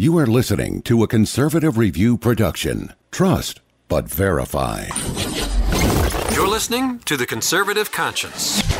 You are listening to a conservative review production. Trust, but verify. You're listening to The Conservative Conscience.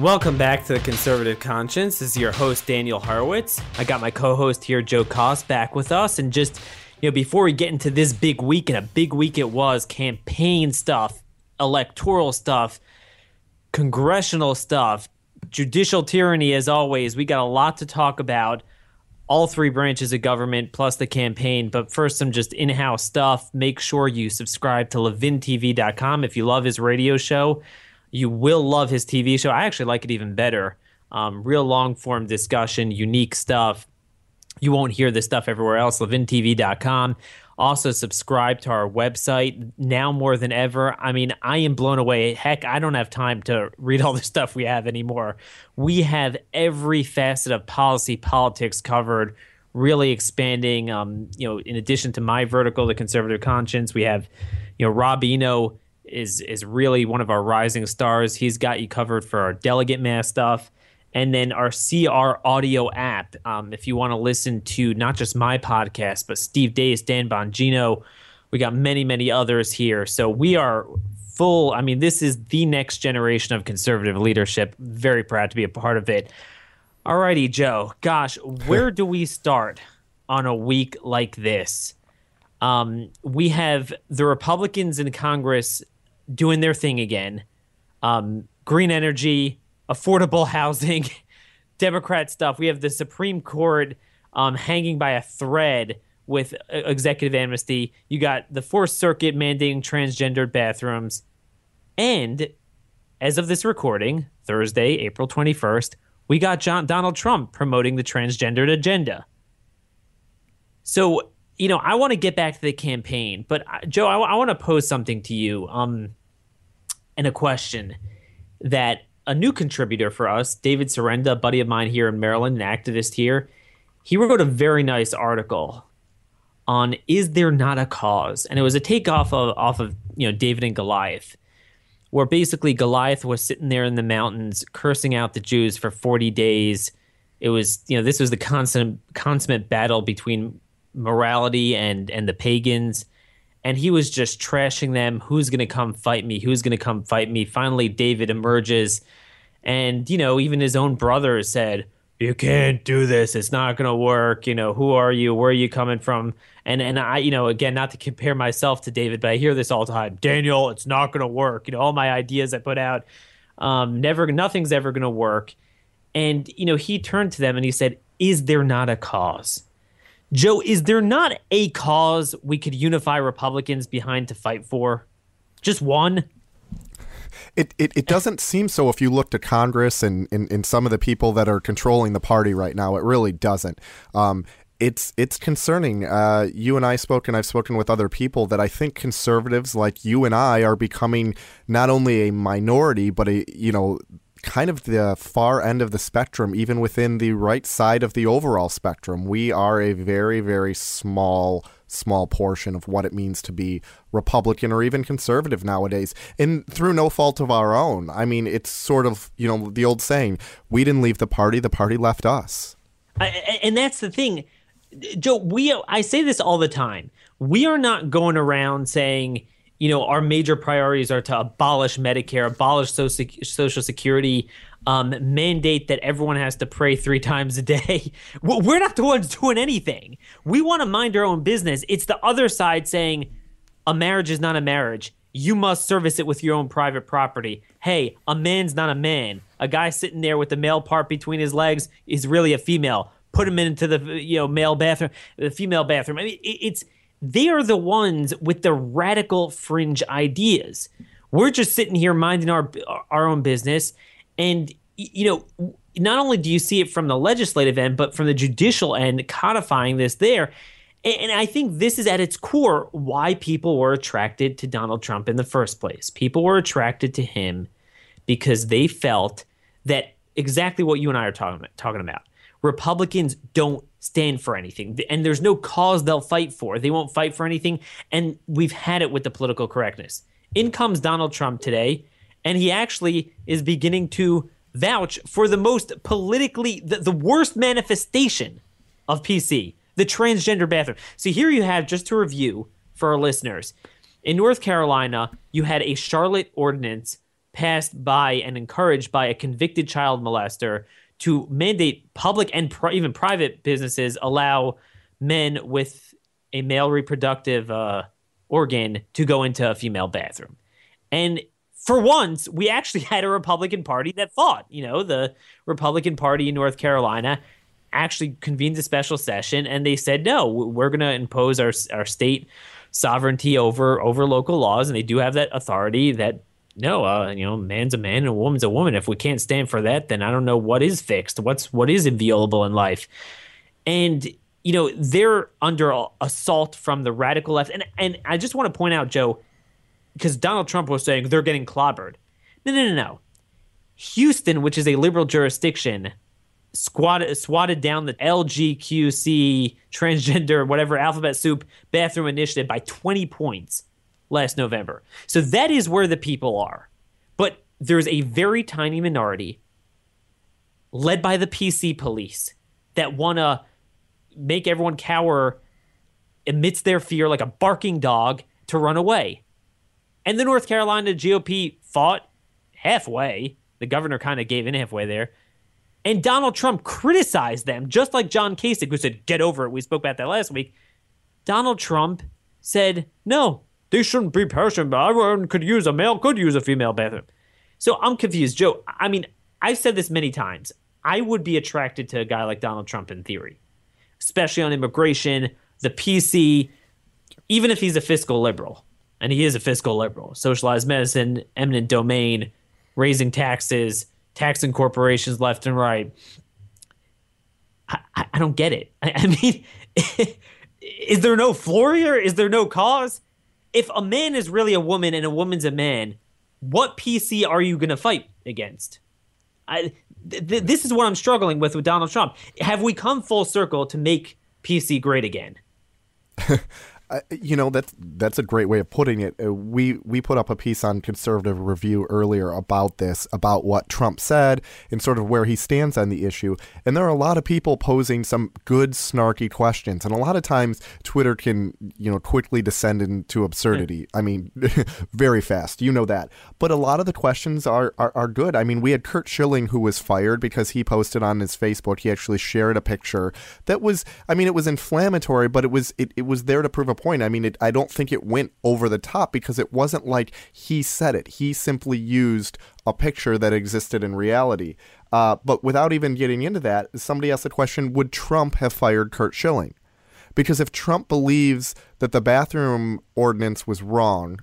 Welcome back to the Conservative Conscience. This is your host Daniel Horowitz. I got my co-host here, Joe Koss, back with us, and just you know, before we get into this big week, and a big week it was, campaign stuff, electoral stuff, congressional stuff, judicial tyranny. As always, we got a lot to talk about. All three branches of government plus the campaign. But first, some just in house stuff. Make sure you subscribe to LevinTV.com if you love his radio show. You will love his TV show. I actually like it even better. Um, real long form discussion, unique stuff. You won't hear this stuff everywhere else. LevinTV.com. Also, subscribe to our website now more than ever. I mean, I am blown away. Heck, I don't have time to read all the stuff we have anymore. We have every facet of policy, politics covered, really expanding. Um, you know, in addition to my vertical, the conservative conscience, we have, you know, Rob Eno is is really one of our rising stars. He's got you covered for our delegate mass stuff. And then our CR audio app. Um, if you want to listen to not just my podcast, but Steve Deace, Dan Bongino, we got many, many others here. So we are full. I mean, this is the next generation of conservative leadership. Very proud to be a part of it. All righty, Joe. Gosh, where do we start on a week like this? Um, we have the Republicans in Congress doing their thing again. Um, green energy, affordable housing, Democrat stuff. We have the Supreme Court um, hanging by a thread with uh, executive amnesty. You got the Fourth Circuit mandating transgendered bathrooms. And as of this recording, Thursday, April 21st, we got John, Donald Trump promoting the transgendered agenda. So, you know, I want to get back to the campaign, but uh, Joe, I, I want to pose something to you. Um, and a question that a new contributor for us, David Serenda, a buddy of mine here in Maryland, an activist here, he wrote a very nice article on is there not a cause? And it was a takeoff of off of you know David and Goliath, where basically Goliath was sitting there in the mountains cursing out the Jews for 40 days. It was you know this was the constant consummate battle between morality and and the pagans and he was just trashing them. Who's going to come fight me? Who's going to come fight me? Finally, David emerges, and you know, even his own brother said, "You can't do this. It's not going to work." You know, who are you? Where are you coming from? And and I, you know, again, not to compare myself to David, but I hear this all the time. Daniel, it's not going to work. You know, all my ideas I put out, um, never, nothing's ever going to work. And you know, he turned to them and he said, "Is there not a cause?" Joe, is there not a cause we could unify Republicans behind to fight for? Just one? It, it, it doesn't seem so if you look to Congress and, and, and some of the people that are controlling the party right now. It really doesn't. Um, it's it's concerning. Uh, you and I spoke, and I've spoken with other people that I think conservatives like you and I are becoming not only a minority, but a you know kind of the far end of the spectrum, even within the right side of the overall spectrum. We are a very, very small, small portion of what it means to be Republican or even conservative nowadays, and through no fault of our own. I mean, it's sort of, you know, the old saying we didn't leave the party, the party left us. I, and that's the thing. Joe, we I say this all the time. We are not going around saying, you know, our major priorities are to abolish Medicare, abolish Social Security, um, mandate that everyone has to pray three times a day. We're not the ones doing anything. We want to mind our own business. It's the other side saying a marriage is not a marriage. You must service it with your own private property. Hey, a man's not a man. A guy sitting there with the male part between his legs is really a female. Put him into the you know male bathroom, the female bathroom. I mean, it's they are the ones with the radical fringe ideas. We're just sitting here minding our our own business, and you know, not only do you see it from the legislative end, but from the judicial end, codifying this there. And I think this is at its core why people were attracted to Donald Trump in the first place. People were attracted to him because they felt that exactly what you and I are talking about, talking about. Republicans don't stand for anything, and there's no cause they'll fight for. They won't fight for anything, and we've had it with the political correctness. In comes Donald Trump today, and he actually is beginning to vouch for the most politically, the, the worst manifestation of PC the transgender bathroom. So here you have, just to review for our listeners, in North Carolina, you had a Charlotte ordinance passed by and encouraged by a convicted child molester to mandate public and even private businesses allow men with a male reproductive uh, organ to go into a female bathroom. And for once, we actually had a Republican Party that fought. You know, the Republican Party in North Carolina actually convened a special session and they said no we're going to impose our our state sovereignty over over local laws and they do have that authority that no uh, you know man's a man and a woman's a woman. If we can't stand for that then i don't know what is fixed. What's what is inviolable in life? And you know they're under assault from the radical left. And and i just want to point out joe because donald trump was saying they're getting clobbered. No no no no. Houston which is a liberal jurisdiction squatted swatted down the LGQC transgender whatever alphabet soup bathroom initiative by 20 points last November. So that is where the people are. But there's a very tiny minority led by the PC police that want to make everyone cower amidst their fear like a barking dog to run away. And the North Carolina GOP fought halfway. The governor kind of gave in halfway there and Donald Trump criticized them, just like John Kasich, who said, get over it. We spoke about that last week. Donald Trump said, no, they shouldn't be passionate. Everyone could use a male, could use a female bathroom. So I'm confused. Joe, I mean, I've said this many times. I would be attracted to a guy like Donald Trump in theory, especially on immigration, the PC, even if he's a fiscal liberal. And he is a fiscal liberal. Socialized medicine, eminent domain, raising taxes, taxing corporations left and right. I, I don't get it. I, I mean, is there no floor here? Is there no cause? If a man is really a woman and a woman's a man, what PC are you going to fight against? I, th- this is what I'm struggling with with Donald Trump. Have we come full circle to make PC great again? you know that's that's a great way of putting it. Uh, we we put up a piece on Conservative Review earlier about this, about what Trump said and sort of where he stands on the issue. And there are a lot of people posing some good snarky questions, and a lot of times Twitter can you know quickly descend into absurdity. I mean, very fast. You know that. But a lot of the questions are, are are good. I mean, we had Curt Schilling who was fired because he posted on his Facebook. He actually shared a picture that was, I mean, it was inflammatory, but it was it, it was there to prove a point. I mean, it, I don't think it went over the top because it wasn't like he said it. He simply used a picture that existed in reality. Uh, but without even getting into that, somebody asked the question Would Trump have fired Curt Schilling? Because if Trump believes that the bathroom ordinance was wrong,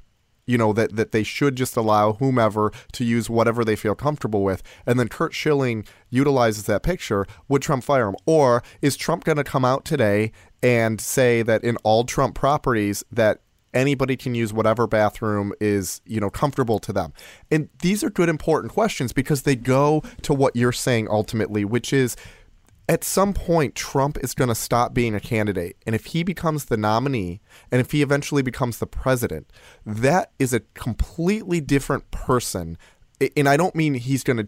you know that that they should just allow whomever to use whatever they feel comfortable with. And then Curt Schilling utilizes that picture would Trump fire him. Or is Trump going to come out today and say that in all Trump properties that anybody can use whatever bathroom is you know comfortable to them? And these are good important questions because they go to what you're saying ultimately which is at some point Trump is going to stop being a candidate. And if he becomes the nominee and if he eventually becomes the president, that is a completely different person. And I don't mean he's going to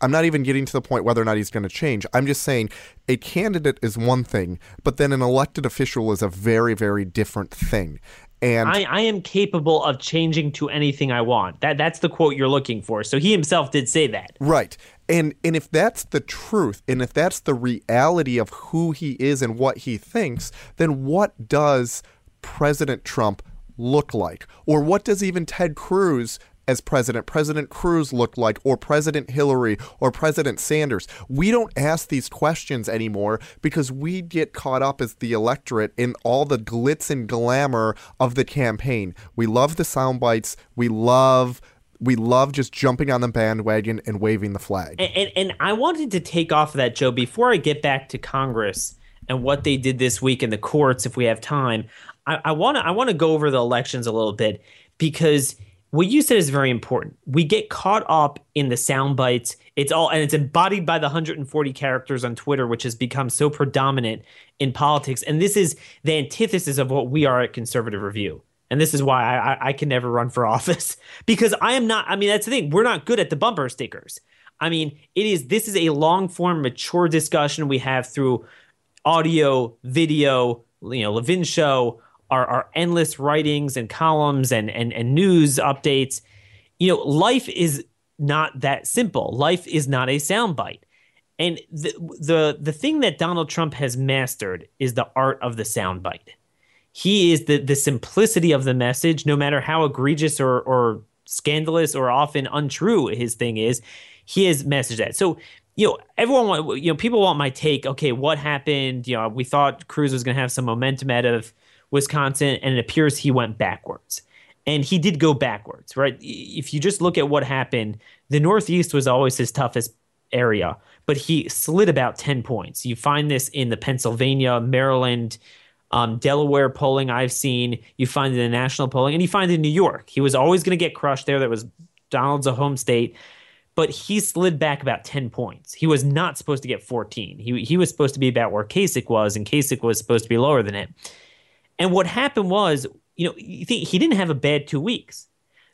I'm not even getting to the point whether or not he's going to change. I'm just saying a candidate is one thing, but then an elected official is a very, very different thing. And I, I am capable of changing to anything I want. That that's the quote you're looking for. So he himself did say that. Right. And and if that's the truth, and if that's the reality of who he is and what he thinks, then what does President Trump look like? Or what does even Ted Cruz as president, President Cruz look like, or President Hillary, or President Sanders. We don't ask these questions anymore because we get caught up as the electorate in all the glitz and glamour of the campaign. We love the sound bites. We love we love just jumping on the bandwagon and waving the flag. And, and, and I wanted to take off of that, Joe, before I get back to Congress and what they did this week in the courts, if we have time, I want to I want to go over the elections a little bit because what you said is very important. We get caught up in the sound bites. It's all and it's embodied by the 140 characters on Twitter, which has become so predominant in politics. And this is the antithesis of what we are at Conservative Review. And this is why I, I can never run for office because I am not. I mean, that's the thing. We're not good at the bumper stickers. I mean, it is. This is a long form, mature discussion we have through audio, video, you know, Levin show, our, our endless writings and columns and, and, and news updates. You know, life is not that simple. Life is not a soundbite. And the, the the thing that Donald Trump has mastered is the art of the soundbite. He is the the simplicity of the message, no matter how egregious or or scandalous or often untrue his thing is, he has messaged that. So you know, everyone want, you know, people want my take. Okay, what happened? You know, we thought Cruz was going to have some momentum out of Wisconsin, and it appears he went backwards. And he did go backwards, right? If you just look at what happened, the Northeast was always his toughest area, but he slid about 10 points. You find this in the Pennsylvania, Maryland, um, Delaware polling I've seen. You find in the national polling, and you find in New York. He was always going to get crushed there. That was Donald's a home state but he slid back about 10 points. He was not supposed to get 14. He, he was supposed to be about where Kasich was, and Kasich was supposed to be lower than it. And what happened was, you know, you think he didn't have a bad two weeks.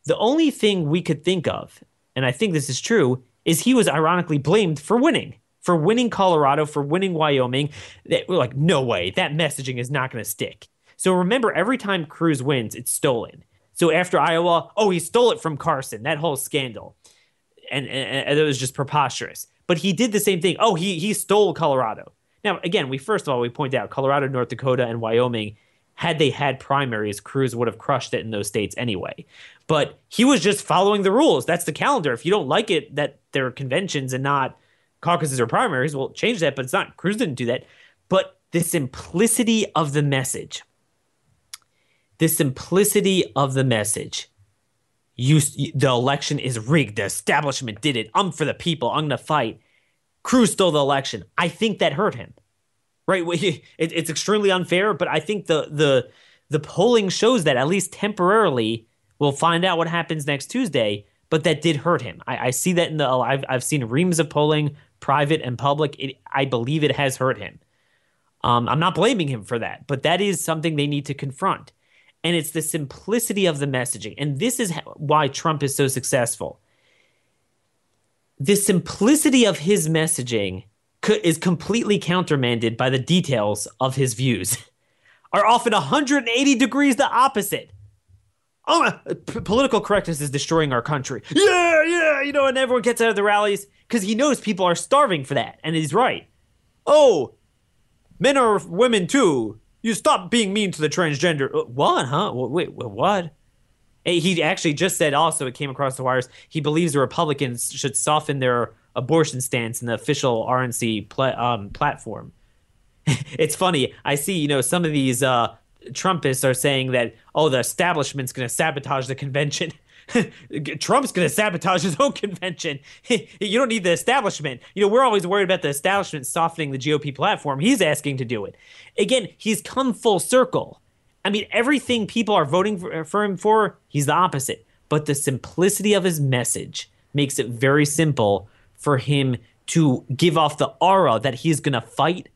The only thing we could think of, and I think this is true, is he was ironically blamed for winning, for winning Colorado, for winning Wyoming. That we're like, no way, that messaging is not going to stick. So remember, every time Cruz wins, it's stolen. So after Iowa, oh, he stole it from Carson, that whole scandal and, and, and it was just preposterous. But he did the same thing. Oh, he he stole Colorado. Now, again, we first of all we point out Colorado, North Dakota, and Wyoming. Had they had primaries, Cruz would have crushed it in those states anyway. But he was just following the rules. That's the calendar. If you don't like it that there are conventions and not caucuses or primaries, will change that. But it's not. Cruz didn't do that. But the simplicity of the message, the simplicity of the message you the election is rigged. The establishment did it. I'm for the people. I'm gonna fight. Cruz stole the election. I think that hurt him. Right? It's extremely unfair, but I think the the the polling shows that at least temporarily. We'll find out what happens next Tuesday. But that did hurt him. I, I see that in the. I've I've seen reams of polling, private and public. It, I believe it has hurt him. Um, I'm not blaming him for that, but that is something they need to confront and it's the simplicity of the messaging. And this is why Trump is so successful. The simplicity of his messaging is completely countermanded by the details of his views, are often 180 degrees the opposite. Oh, p- political correctness is destroying our country. Yeah, yeah, you know, and everyone gets out of the rallies because he knows people are starving for that, and he's right. Oh, men are women too. You stop being mean to the transgender. Uh, what, huh? Wait, what? He actually just said also, it came across the wires, he believes the Republicans should soften their abortion stance in the official RNC pl- um, platform. it's funny. I see, you know, some of these uh, Trumpists are saying that, oh, the establishment's going to sabotage the convention. Trump's going to sabotage his own convention. you don't need the establishment. You know, we're always worried about the establishment softening the GOP platform. He's asking to do it. Again, he's come full circle. I mean, everything people are voting for, for him for, he's the opposite. But the simplicity of his message makes it very simple for him to give off the aura that he's going to fight,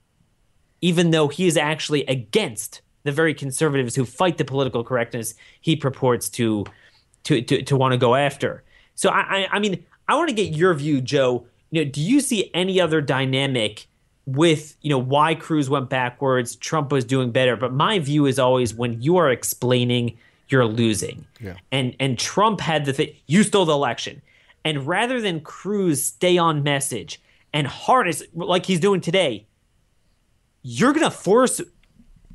even though he is actually against the very conservatives who fight the political correctness he purports to to to, to want to go after. So I, I, I mean I want to get your view, Joe. You know, do you see any other dynamic with you know why Cruz went backwards, Trump was doing better? But my view is always when you are explaining, you're losing. Yeah. And and Trump had the thing. You stole the election, and rather than Cruz stay on message and harness like he's doing today, you're gonna force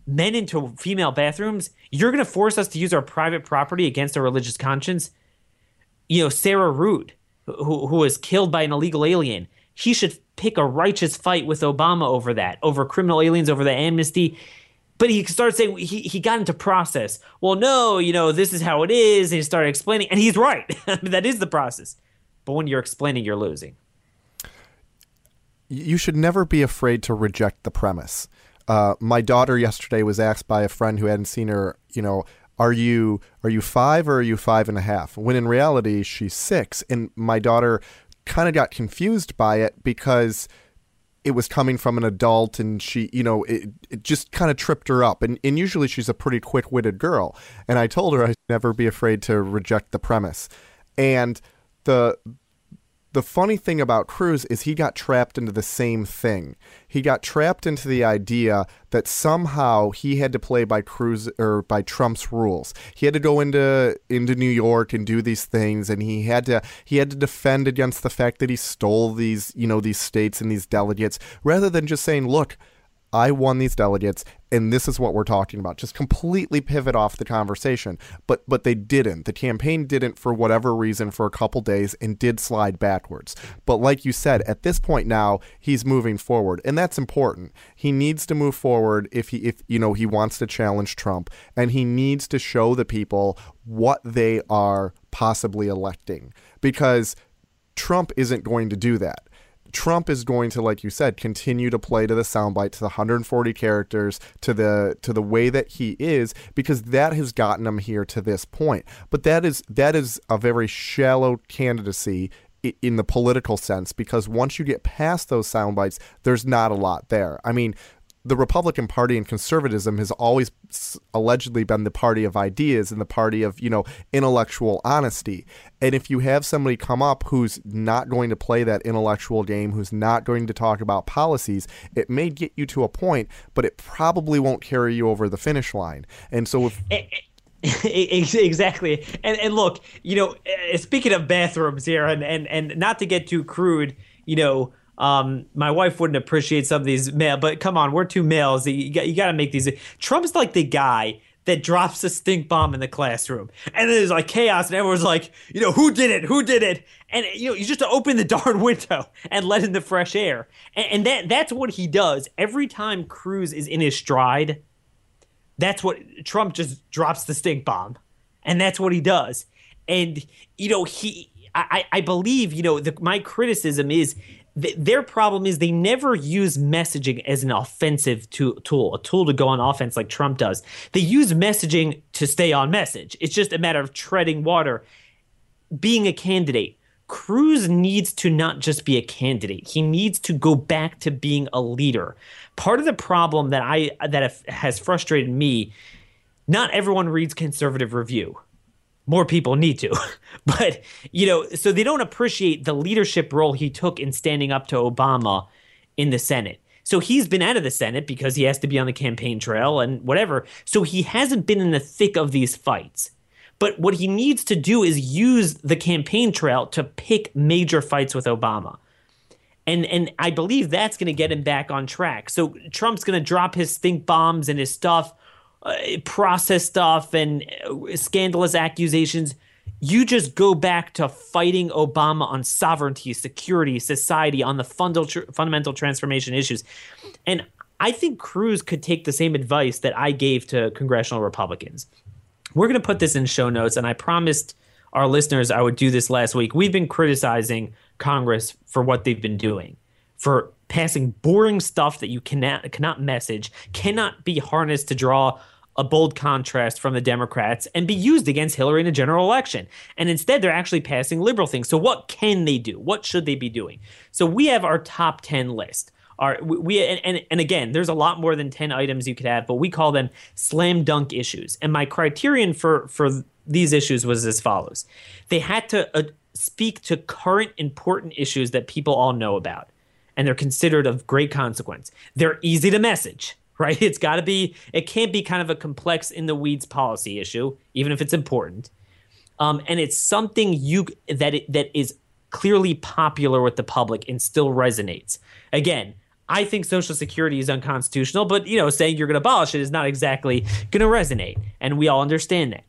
men into female bathrooms, you're going to force us to use our private property against our religious conscience. You know, Sarah Root, who, who was killed by an illegal alien, he should pick a righteous fight with Obama over that, over criminal aliens, over the amnesty. But he started saying he, he got into process. Well, no, you know, this is how it is. And he started explaining, and he's right. that is the process. But when you're explaining, you're losing. You should never be afraid to reject the premise uh, my daughter yesterday was asked by a friend who hadn't seen her, you know, are you are you five or are you five and a half? When in reality she's six, and my daughter kind of got confused by it because it was coming from an adult and she you know it, it just kind of tripped her up and, and usually she's a pretty quick-witted girl and i told her i'd never be afraid to reject the premise and the the funny thing about Cruz is he got trapped into the same thing. He got trapped into the idea that somehow he had to play by Cruz or by Trump's rules. He had to go into into New York and do these things and he had to he had to defend against the fact that he stole these, you know, these states and these delegates rather than just saying, "Look, I won these delegates, and this is what we're talking about. Just completely pivot off the conversation. But but they didn't. The campaign didn't for whatever reason for a couple days and did slide backwards. But like you said, at this point now, he's moving forward, and that's important. He needs to move forward if he if you know he wants to challenge Trump, and he needs to show the people what they are possibly electing because Trump isn't going to do that. Trump is going to, like you said, continue to play to the soundbite, to the 140 characters, to the to the way that he is, because that has gotten him here to this point. But that is that is a very shallow candidacy in the political sense because once you get past those sound bites, there's not a lot there. I mean, the Republican Party and conservatism has always allegedly been the party of ideas and the party of, you know, intellectual honesty. And if you have somebody come up who's not going to play that intellectual game, who's not going to talk about policies, it may get you to a point, but it probably won't carry you over the finish line. And so if exactly. And and look, you know, speaking of bathrooms here and and and not to get too crude, you know, um, my wife wouldn't appreciate some of these male, but come on, we're two males. You got, you got to make these. Trump's like the guy that drops a stink bomb in the classroom, and then there's like chaos, and everyone's like, you know, who did it? Who did it? And you know, you just open the darn window and let in the fresh air, and, and that that's what he does every time Cruz is in his stride. That's what Trump just drops the stink bomb, and that's what he does. And you know, he I, I believe, you know, the, my criticism is th- their problem is they never use messaging as an offensive to- tool, a tool to go on offense like Trump does. They use messaging to stay on message. It's just a matter of treading water. Being a candidate, Cruz needs to not just be a candidate. He needs to go back to being a leader. Part of the problem that I that has frustrated me, not everyone reads conservative review more people need to. but, you know, so they don't appreciate the leadership role he took in standing up to Obama in the Senate. So he's been out of the Senate because he has to be on the campaign trail and whatever. So he hasn't been in the thick of these fights. But what he needs to do is use the campaign trail to pick major fights with Obama. And and I believe that's going to get him back on track. So Trump's going to drop his stink bombs and his stuff uh, process stuff and uh, scandalous accusations. You just go back to fighting Obama on sovereignty, security, society, on the fundamental fundamental transformation issues. And I think Cruz could take the same advice that I gave to congressional Republicans. We're going to put this in show notes, and I promised our listeners I would do this last week. We've been criticizing Congress for what they've been doing, for passing boring stuff that you cannot cannot message, cannot be harnessed to draw a bold contrast from the Democrats and be used against Hillary in a general election. And instead, they're actually passing liberal things. So, what can they do? What should they be doing? So, we have our top 10 list. Our, we and, and, and again, there's a lot more than 10 items you could have, but we call them slam dunk issues. And my criterion for, for these issues was as follows they had to uh, speak to current important issues that people all know about, and they're considered of great consequence. They're easy to message right? It's got to be, it can't be kind of a complex in the weeds policy issue, even if it's important. Um, and it's something you that it, that is clearly popular with the public and still resonates. Again, I think Social Security is unconstitutional, but you know, saying you're going to abolish it is not exactly going to resonate, and we all understand that.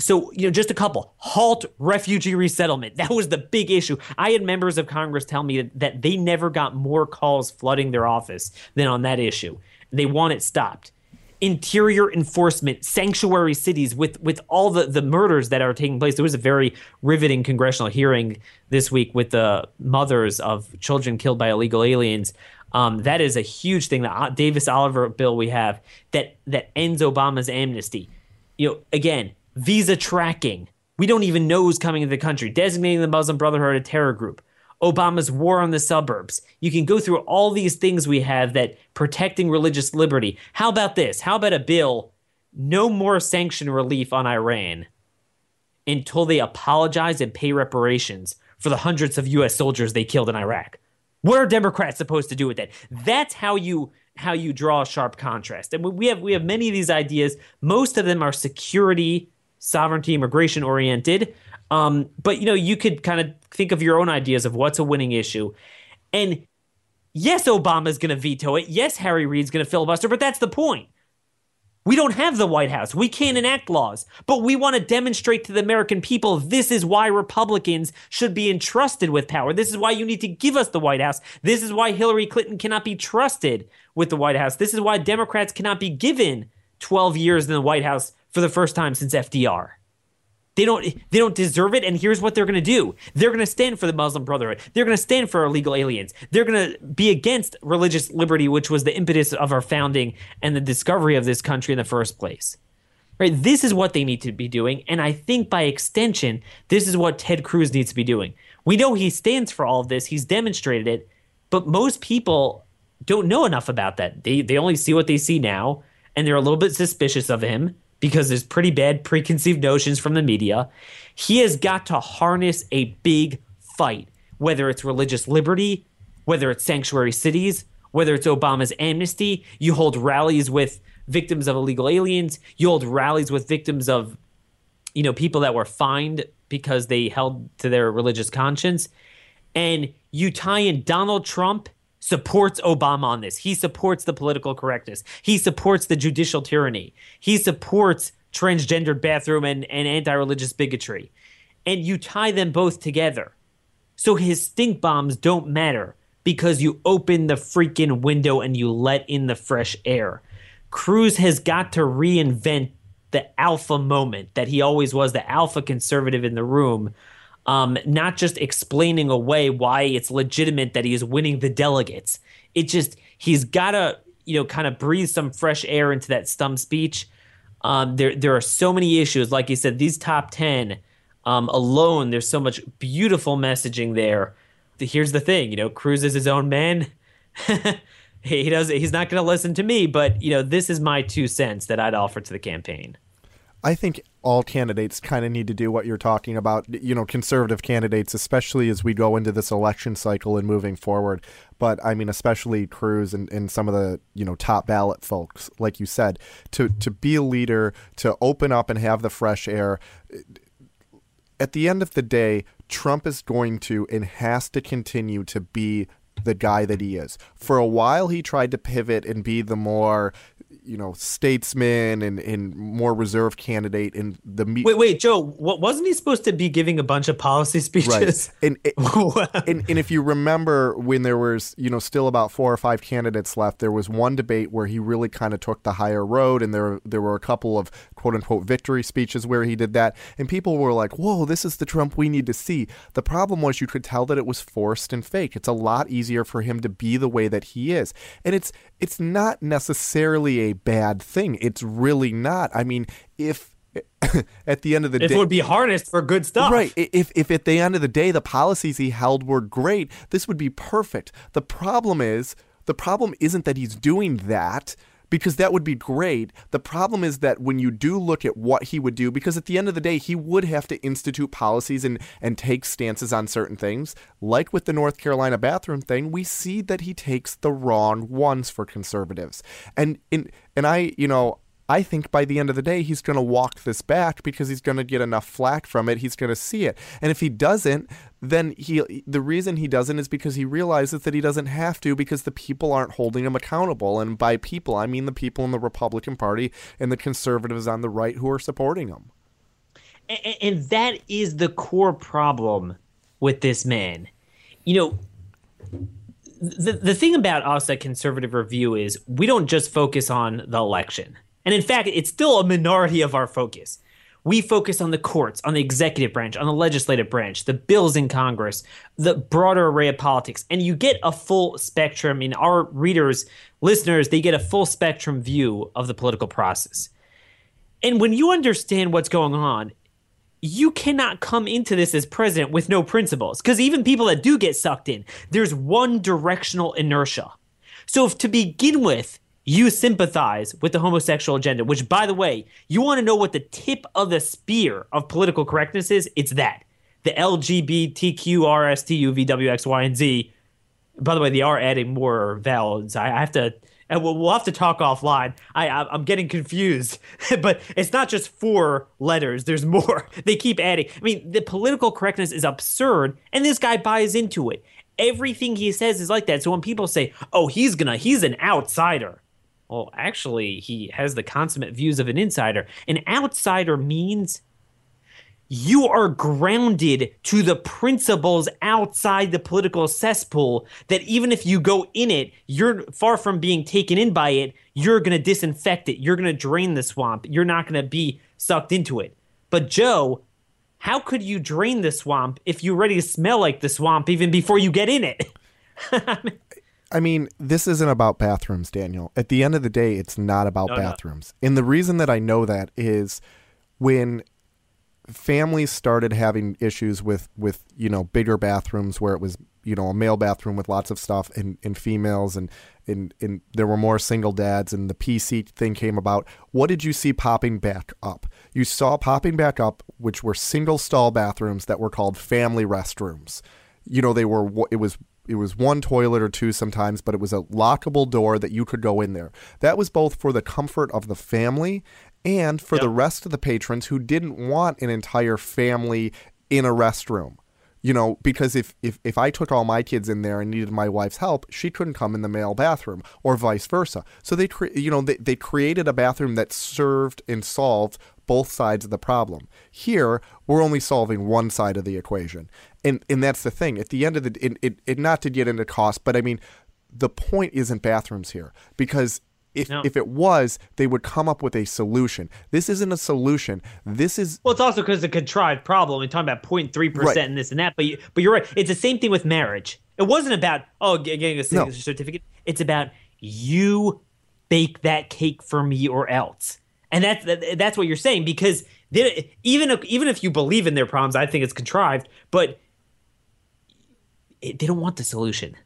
So, you know, just a couple. Halt refugee resettlement. That was the big issue. I had members of Congress tell me that they never got more calls flooding their office than on that issue. They want it stopped. interior enforcement, sanctuary cities with with all the the murders that are taking place. There was a very riveting congressional hearing this week with the mothers of children killed by illegal aliens. Um, that is a huge thing. The Davis Oliver bill we have that that ends Obama's amnesty. You know, again, visa tracking. We don't even know who's coming into the country. Designating the Muslim Brotherhood a terror group. Obama's war on the suburbs. You can go through all these things we have that protecting religious liberty. How about this? How about a bill? No more sanction relief on Iran until they apologize and pay reparations for the hundreds of U.S. soldiers they killed in Iraq. What are Democrats supposed to do with that? That's how you how you draw a sharp contrast. And we have we have many of these ideas. Most of them are security, sovereignty, immigration oriented. Um, but you know, you could kind of think of your own ideas of what's a winning issue. And yes, Obama's going to veto it. Yes, Harry Reid's going to filibuster, but that's the point. We don't have the White House. We can't enact laws, but we want to demonstrate to the American people this is why Republicans should be entrusted with power. This is why you need to give us the White House. This is why Hillary Clinton cannot be trusted with the White House. This is why Democrats cannot be given 12 years in the White House for the first time since FDR. They don't they don't deserve it and here's what they're going to do. They're going to stand for the Muslim Brotherhood. They're going to stand for illegal aliens. They're going to be against religious liberty which was the impetus of our founding and the discovery of this country in the first place. Right? This is what they need to be doing and I think by extension this is what Ted Cruz needs to be doing. We know he stands for all of this. He's demonstrated it, but most people don't know enough about that. They they only see what they see now and they're a little bit suspicious of him because there's pretty bad preconceived notions from the media. He has got to harness a big fight, whether it's religious liberty, whether it's sanctuary cities, whether it's Obama's amnesty. You hold rallies with victims of illegal aliens. You hold rallies with victims of, you know, people that were fined because they held to their religious conscience. And you tie in Donald Trump supports Obama on this. He supports the political correctness. He supports the judicial tyranny. He supports transgendered bathroom and, and anti religious bigotry. And you tie them both together. So his stink bombs don't matter because you open the freaking window and you let in the fresh air. Cruz has got to reinvent the alpha moment that he always was, the alpha conservative in the room um, not just explaining away why it's legitimate that he is winning the delegates. It just he's got to you know kind of breathe some fresh air into that stump speech. Um, there there are so many issues, like you said, these top ten um, alone. There's so much beautiful messaging there. Here's the thing, you know, Cruz is his own man. he does. He's not going to listen to me, but you know, this is my two cents that I'd offer to the campaign. I think all candidates kind of need to do what you're talking about, you know, conservative candidates, especially as we go into this election cycle and moving forward. But I mean, especially Cruz and, and some of the, you know, top ballot folks, like you said, to, to be a leader, to open up and have the fresh air. At the end of the day, Trump is going to and has to continue to be the guy that he is. For a while, he tried to pivot and be the more you know statesman and, and more reserved candidate in the me- wait wait joe what wasn't he supposed to be giving a bunch of policy speeches? Right. And, and and if you remember when there was you know still about four or five candidates left there was one debate where he really kind of took the higher road and there there were a couple of quote unquote victory speeches where he did that and people were like whoa this is the trump we need to see. The problem was you could tell that it was forced and fake. It's a lot easier for him to be the way that he is. And it's it's not necessarily a bad thing. It's really not. I mean, if at the end of the if day, it would be harnessed for good stuff, right? If if at the end of the day the policies he held were great, this would be perfect. The problem is the problem isn't that he's doing that because that would be great. The problem is that when you do look at what he would do, because at the end of the day, he would have to institute policies and, and take stances on certain things. Like with the North Carolina bathroom thing, we see that he takes the wrong ones for conservatives. And in and I, you know, I think by the end of the day, he's going to walk this back because he's going to get enough flack from it. He's going to see it. And if he doesn't, then he the reason he doesn't is because he realizes that he doesn't have to because the people aren't holding him accountable. And by people, I mean the people in the Republican Party and the conservatives on the right who are supporting him. And, and that is the core problem with this man. You know, the, the thing about us at Conservative Review is we don't just focus on the election And in fact, it's still a minority of our focus. We focus on the courts, on the executive branch, on the legislative branch, the bills in Congress, the broader array of politics. And you get a full spectrum. I mean, our readers, listeners, they get a full spectrum view of the political process. And when you understand what's going on, you cannot come into this as president with no principles. Because even people that do get sucked in, there's one directional inertia. So, if to begin with, you sympathize with the homosexual agenda, which, by the way, you want to know what the tip of the spear of political correctness is? It's that. The LGBTQ, RSTU, and Z. By the way, they are adding more vowels. I have to and we'll, we'll have to talk offline. I I'm getting confused, but it's not just four letters. There's more. They keep adding. I mean, the political correctness is absurd, and this guy buys into it. Everything he says is like that. So when people say, "Oh, he's gonna, he's an outsider," well, actually, he has the consummate views of an insider. An outsider means you are grounded to the principles outside the political cesspool that even if you go in it, you're far from being taken in by it. You're going to disinfect it. You're going to drain the swamp. You're not going to be sucked into it. But Joe, how could you drain the swamp if you already smell like the swamp even before you get in it? I mean, this isn't about bathrooms, Daniel. At the end of the day, it's not about No, bathrooms. And the reason that I know that is when families started having issues with with you know bigger bathrooms where it was you know a male bathroom with lots of stuff and, and females and, and and there were more single dads and the PC thing came about what did you see popping back up you saw popping back up which were single stall bathrooms that were called family restrooms you know they were it was it was one toilet or two sometimes but it was a lockable door that you could go in there. That was both for the comfort of the family and for the rest of the patrons who didn't want an entire family in a restroom. You know because if, if if i took all my kids in there and needed my wife's help she couldn't come in the male bathroom or vice versa. So they cre- you know they, they created a bathroom that served and solved both sides of the problem here we're only solving one side of the equation and and that's the thing at the end of the it, it, it not to get into cost but i mean the point isn't bathrooms here because if, No. if it was, they would come up with a solution. This isn't a solution. This is Well, it's also because the contrived problem. We're talking about 0.3 Right. percent and this and that. But you, but you're right. It's the same thing with marriage. It wasn't about oh getting a No. certificate. It's about you bake that cake for me or else. And that's that, that's what you're saying because even if, even if you believe in their problems, I think it's contrived. But it, they don't want the solution.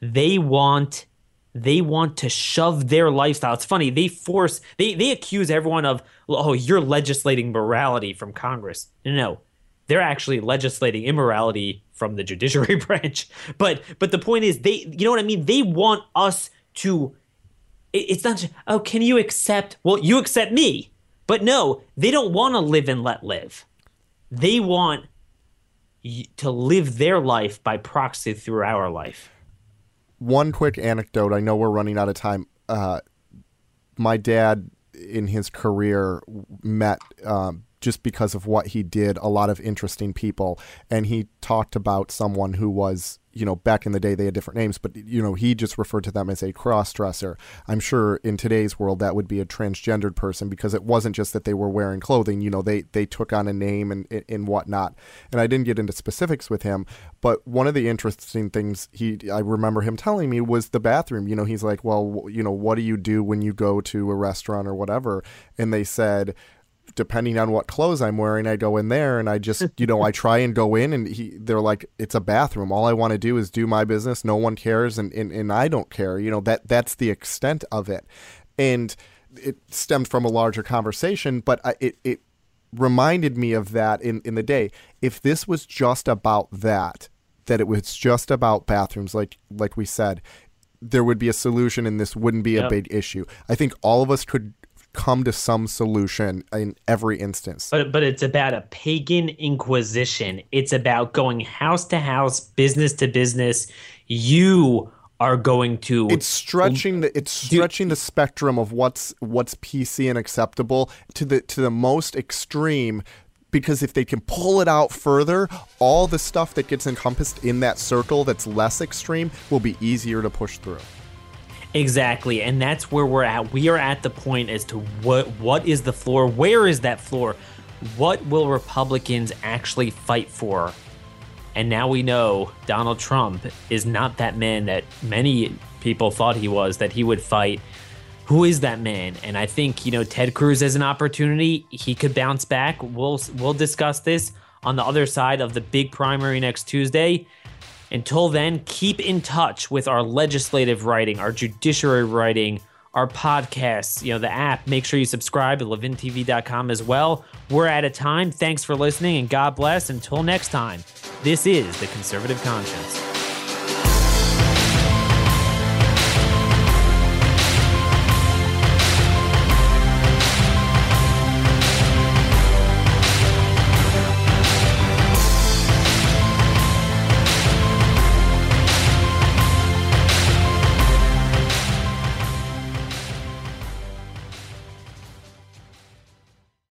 They want they want to shove their lifestyle. It's funny. They force they they accuse everyone of oh you're legislating morality from Congress. No, no. They're actually legislating immorality from the judiciary branch. But but the point is they you know what I mean? They want us to it's not just, oh can you accept well you accept me. But no, they don't want to live and let live. They want to live their life by proxy through our life. one quick anecdote. I know we're running out of time. Uh, my dad, in his career, met um, just because of what he did a lot of interesting people, and he talked about someone who was, you know, back in the day they had different names, but you know he just referred to them as a cross dresser. I'm sure in today's world that would be a transgendered person because it wasn't just that they were wearing clothing. You know, they they took on a name and and whatnot. And I didn't get into specifics with him, but one of the interesting things he I remember him telling me was the bathroom. You know, he's like, well, you know, what do you do when you go to a restaurant or whatever? And they said depending on what clothes I'm wearing, I go in there and I just, you know, I try and go in and he, they're like, it's a bathroom. All I want to do is do my business. No one cares. And, and, and I don't care, you know, that that's the extent of it. And it stemmed from a larger conversation, but I, it, it reminded me of that in, in the day. If this was just about that, that it was just about bathrooms, like, like we said, there would be a solution and this wouldn't be a big issue. I think all of us could come to some solution in every instance. But but it's about a pagan inquisition. It's about going house to house, business to business. You are going to It's stretching the it's stretching the spectrum of what's what's PC and acceptable to the to the most extreme because if they can pull it out further, all the stuff that gets encompassed in that circle that's less extreme will be easier to push through. Exactly, and that's where we're at. We are at the point as to what what is the floor? Where is that floor? What will Republicans actually fight for? And now we know Donald Trump is not that man that many people thought he was, that he would fight. Who is that man? And I think, you know, Ted Cruz has an opportunity. He could bounce back. We'll we'll discuss this on the other side of the big primary next Tuesday. Until then, keep in touch with our legislative writing, our judiciary writing, our podcasts, you know, the app. Make sure you subscribe at levintv.com as well. We're out of time. Thanks for listening and God bless. Until next time, this is The Conservative Conscience.